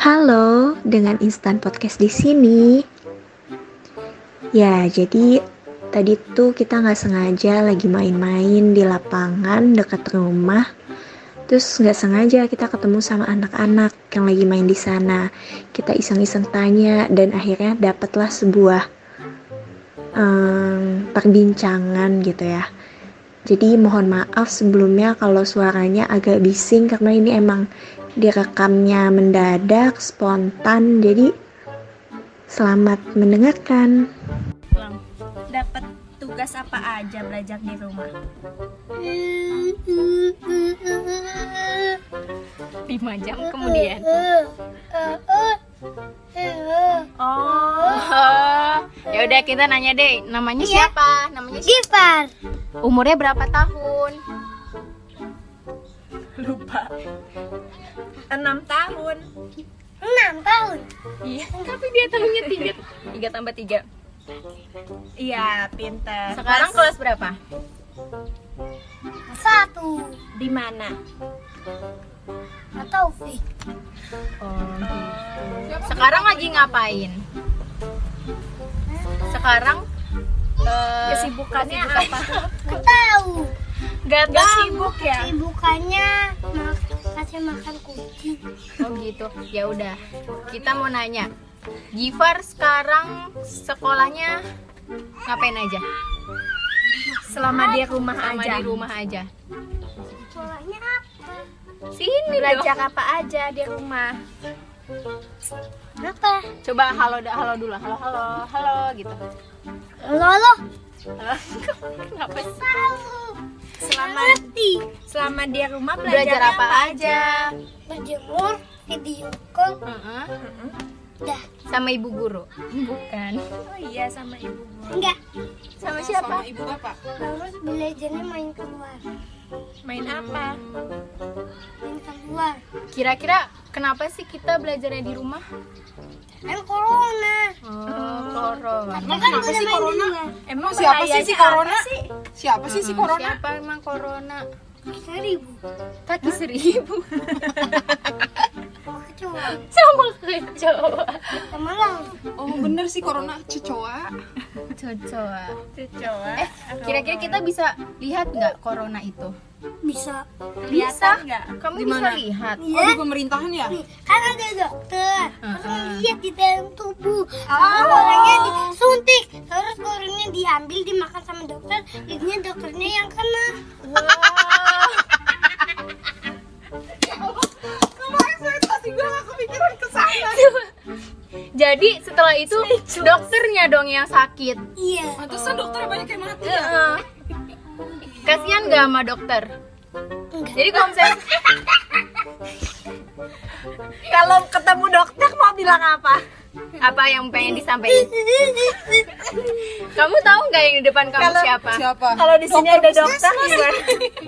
Halo, dengan instan podcast di sini. Ya, jadi tadi tuh kita nggak sengaja lagi main-main di lapangan dekat rumah. Terus nggak sengaja kita ketemu sama anak-anak yang lagi main di sana. Kita iseng-iseng tanya dan akhirnya dapatlah sebuah um, perbincangan gitu ya. Jadi mohon maaf sebelumnya kalau suaranya agak bising karena ini emang direkamnya mendadak, spontan. Jadi selamat mendengarkan. Dapat tugas apa aja belajar di rumah? lima jam kemudian Oh, ya udah kita nanya deh namanya siapa namanya siapa Gifar umurnya berapa tahun lupa. Enam tahun. enam tahun? Iya. Tapi dia tahunnya tiga. Tiga tambah tiga. Iya, pinter. sekarang kelas berapa? Satu. Di mana? atau Taufik oh. Gitu sekarang lagi ngapain? Sekarang eh, Kesibukannya kesibukan- apa? Gak Gak sibuk ya? sibukannya mak- kasih makan kucing Oh gitu. Ya udah. Kita mau nanya. Gifar sekarang sekolahnya ngapain aja? Selama di rumah Sama aja. di rumah aja. sekolahnya apa Sini Belajar dong. apa aja di rumah? apa Coba halo halo dulu. Halo halo halo gitu. lolo Halo. Kenapa sih? Selama ngerti selama di rumah Belajar belajar apa aja? berjemur video call Heeh. dah Sama ibu guru? Bukan. Oh iya sama ibu guru. enggak Sama siapa? ibu bapak. terus belajarnya main keluar Main apa? main keluar Kira-kira kenapa sih kita belajarnya di rumah? kan corona Oh, corona. kan boleh main di luar Emang Siapa sih si corona? apa sih? Siapa sih si corona? Siapa emang corona? seribu Kaki seribu. sama kecoa Sama kecoa. sama laut Oh bener sih corona cecoa. Cocoa. Coba. Eh, kira-kira kita bisa lihat nggak corona itu? Bisa Bisa nggak? Kamu Di bisa lihat. Oh di pemerintahan ya? Kan ada dokter terus Heeh. ngeliat di dalam tubuh terus orangnya disuntik terus orangnya diambil dimakan sama dokter jadinya dokternya yang kena Kemarin saya pasti gue gak kepikiran ke sana. Jadi setelah itu dokternya dong yang sakit. iya Pantesan dokter banyak yang mati ya. Kasihan nggak sama dokter? enggak Jadi kalau misalnya Kalau ketemu dokter mau bilang apa? apa yang pengen disampaikan? Kamu tahu nggak yang di depan kamu Kalau- siapa? Siapa? Kalau di sini ada dokter gimana?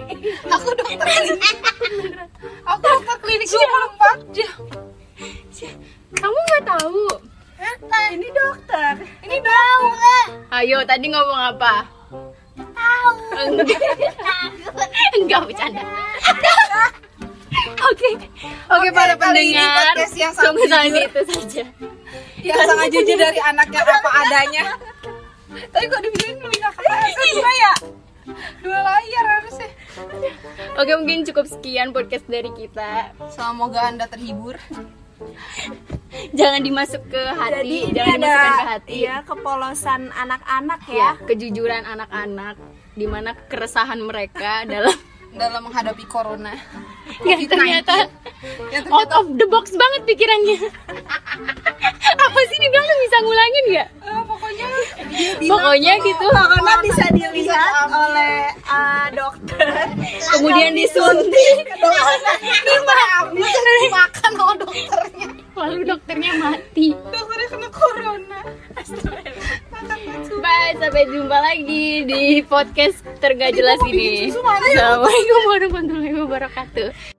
Aku dokter klinik. Aku dokter klinik 24 jam. Kamu nggak tahu? apa Ini dokter. ini tahu lah Ayo, tadi ngomong apa? Tahu Enggak, enggak bercanda. Oke, oke para pendengar, podcast yang sangat jujur. itu saja. Yang sangat jujur dari anaknya apa adanya. Tapi kok dibilang lebih gak kerasa dua ya? Dua layar harusnya. Oke, mungkin cukup sekian podcast dari kita. Semoga anda terhibur. Jangan dimasuk ke hati, Jadi ini jangan dimasukkan ke ada hati. ya kepolosan anak-anak Ya, ya. kejujuran anak-anak, di mana keresahan mereka dalam Dalam menghadapi corona. yang ternyata Yang out of the box banget pikirannya. Apa sih dibilang tuh bisa ngulangin nggak? Eh, pokoknya Pokoknya gitu. Karena bisa dilihat oleh uh, dokter. Kemudian disuntik. makan sama dokternya. Lalu dokternya mati. Dokternya kena corona. Bye, sampai jumpa lagi di podcast tergak jelas ini. Assalamualaikum warahmatullahi wabarakatuh.